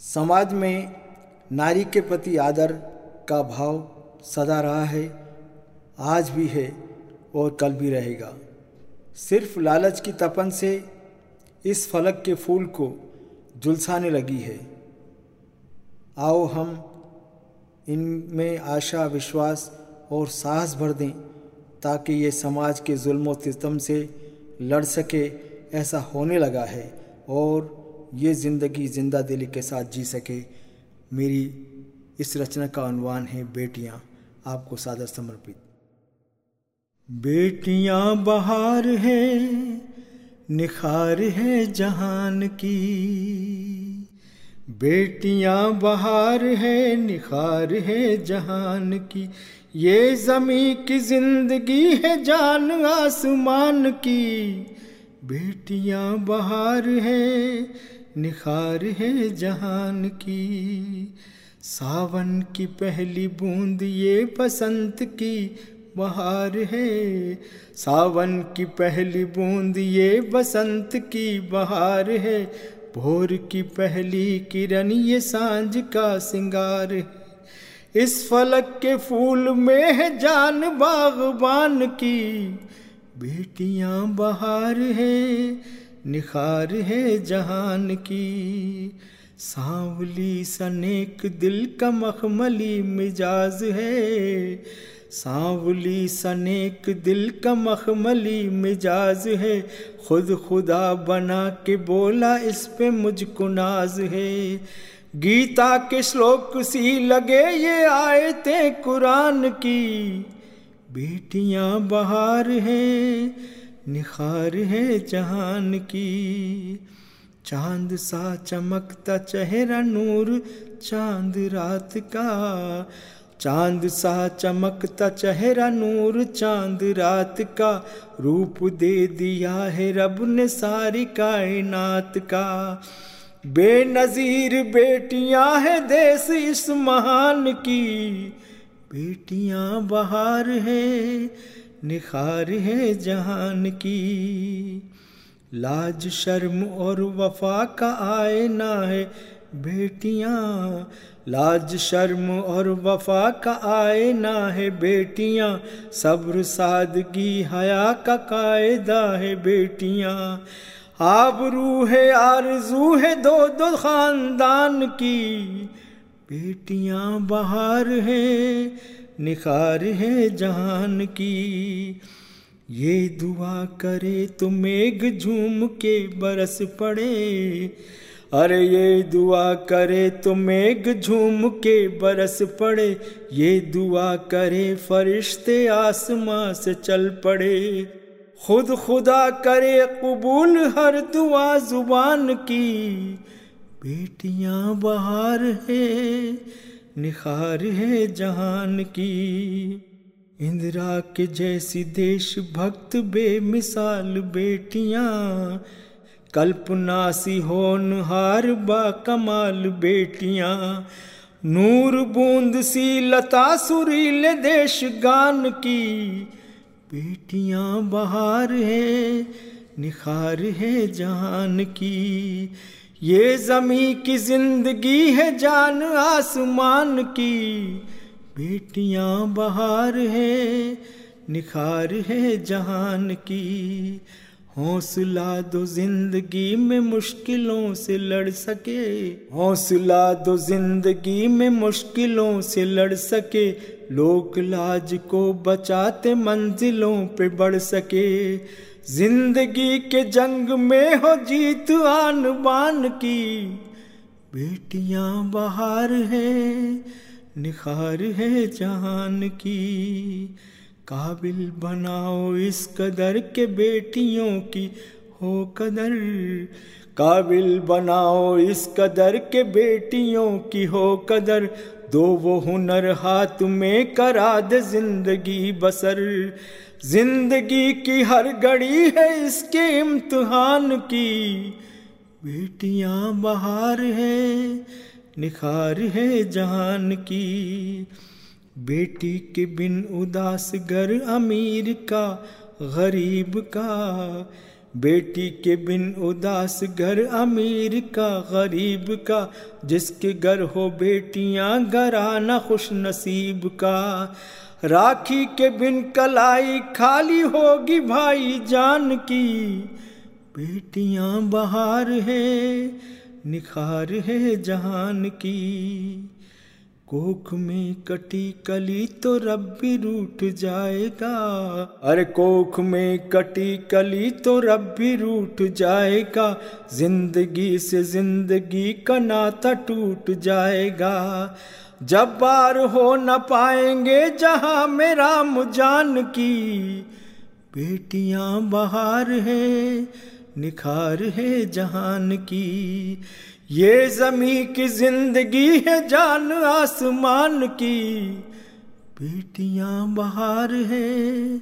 समाज में नारी के प्रति आदर का भाव सदा रहा है, आज भी है और कल भी रहेगा। सिर्फ़ लालच की तपन से इस फलक के फूल को झुलसाने लगी है। आओ हम इनमें आशा, विश्वास और साहस भर दें ताकि ये समाज के जुल्म सितम से लड़ सके, ऐसा होने लगा है और ये ज़िंदगी ज़िंदा दिली के साथ जी सके। मेरी इस रचना का अनुमान है बेटियाँ। आपको सादर समर्पित। बेटियाँ बहार है, निखार है जहान की। बेटियाँ बहार है, निखार है जहान की। ये ज़मी की ज़िंदगी है जान आसमान की। बेटियाँ बहार है, निखार है जहान की। सावन की पहली बूंद ये बसंत की बहार है, सावन की पहली बूंद ये बसंत की बहार है। भोर की पहली किरण ये साँझ का सिंगार है। इस फलक के फूल में है जान बागबान की। बेटियाँ बहार है, निखार है जहान की। सांवली सनेक दिल का मखमली मिजाज है। सांवली सनेक दिल का मखमली मिजाज है। खुद खुदा बना के बोला इस पे मुझको नाज है। गीता के श्लोक सी लगे ये आयते कुरान की। बेटियाँ बहार हैं, निखार है जहान की। चाँद सा चमकता चेहरा नूर, चाँद रात का। चाँद सा चमकता चेहरा नूर, चाँद रात का। रूप दे दिया है रब ने सारी कायनात का। बेनजीर बेटियाँ है देश इस महान की। बेटियाँ बहार है, निखार है जहान की। लाज, शर्म और वफा का आयना है बेटियाँ। लाज, शर्म और वफा का आयना है बेटियाँ। सब्र, सादगी, हया का कायदा है बेटियाँ। आबरू है, आरज़ू है दो दो खानदान की। बेटियाँ बहार है, निखार है जान की। ये दुआ करे तो मेघ झूम के बरस पड़े। अरे ये दुआ करे तो मेघ झूम के बरस पड़े। ये दुआ करे फरिश्ते आसमां से चल पड़े। खुद खुदा करे कबूल हर दुआ ज़ुबान की। बेटियाँ बहार है, निखार है जहान की। इंदिरा के जैसी देश भक्त बेमिसाल बेटियाँ, कल्पना सी होनहार बा कमाल बेटियाँ। नूर बूंद सी लता सुरीले देश गान की। बेटियाँ बहार है, निखार है जहान की। ये जमी की ज़िंदगी है जान आसमान की। बेटियाँ बहार है, निखार है जहान की। हौसला दो ज़िंदगी में मुश्किलों से लड़ सके। हौसला दो ज़िंदगी में मुश्किलों से लड़ सके। लोक लाज को बचाते, मंजिलों पे बढ़ सके। ज़िंदगी के जंग में हो जीत आन बान की। बेटियाँ बाहर है, निखार है जान की। काबिल बनाओ इस कदर के बेटियों की। हो कदर। काबिल बनाओ इस कदर के बेटियों की हो कदर। दो वो हुनर हाथ में करा दे ज़िंदगी बसर। ज़िंदगी की हर घड़ी है इसके इम्तहान की। बेटियाँ बहार है, निखार है जहान की। बेटी के बिन उदास घर अमीर का, गरीब का। बेटी के बिन उदास घर अमीर का, गरीब का। जिसके घर हो बेटियाँ, घराना खुश नसीब का। राखी के बिन कलाई खाली होगी भाई जान की। बेटियाँ बहार है, निखार है जहान की। कोख में कटी कली तो रब्बी रूठ जाएगा। अरे कोख में कटी कली तो रब्बी रूठ जाएगा। ज़िंदगी से ज़िंदगी का नाता टूट जाएगा। जब बार हो न पाएँगे जहाँ में राम जान की। बेटियाँ बहार है, निखार है जहान की। ये जमी की ज़िंदगी है जान आसमान की। बेटियाँ बहार है,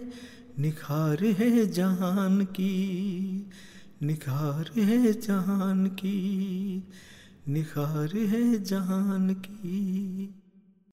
निखार है जहान की, निखार है जहान की, निखार है जहान की।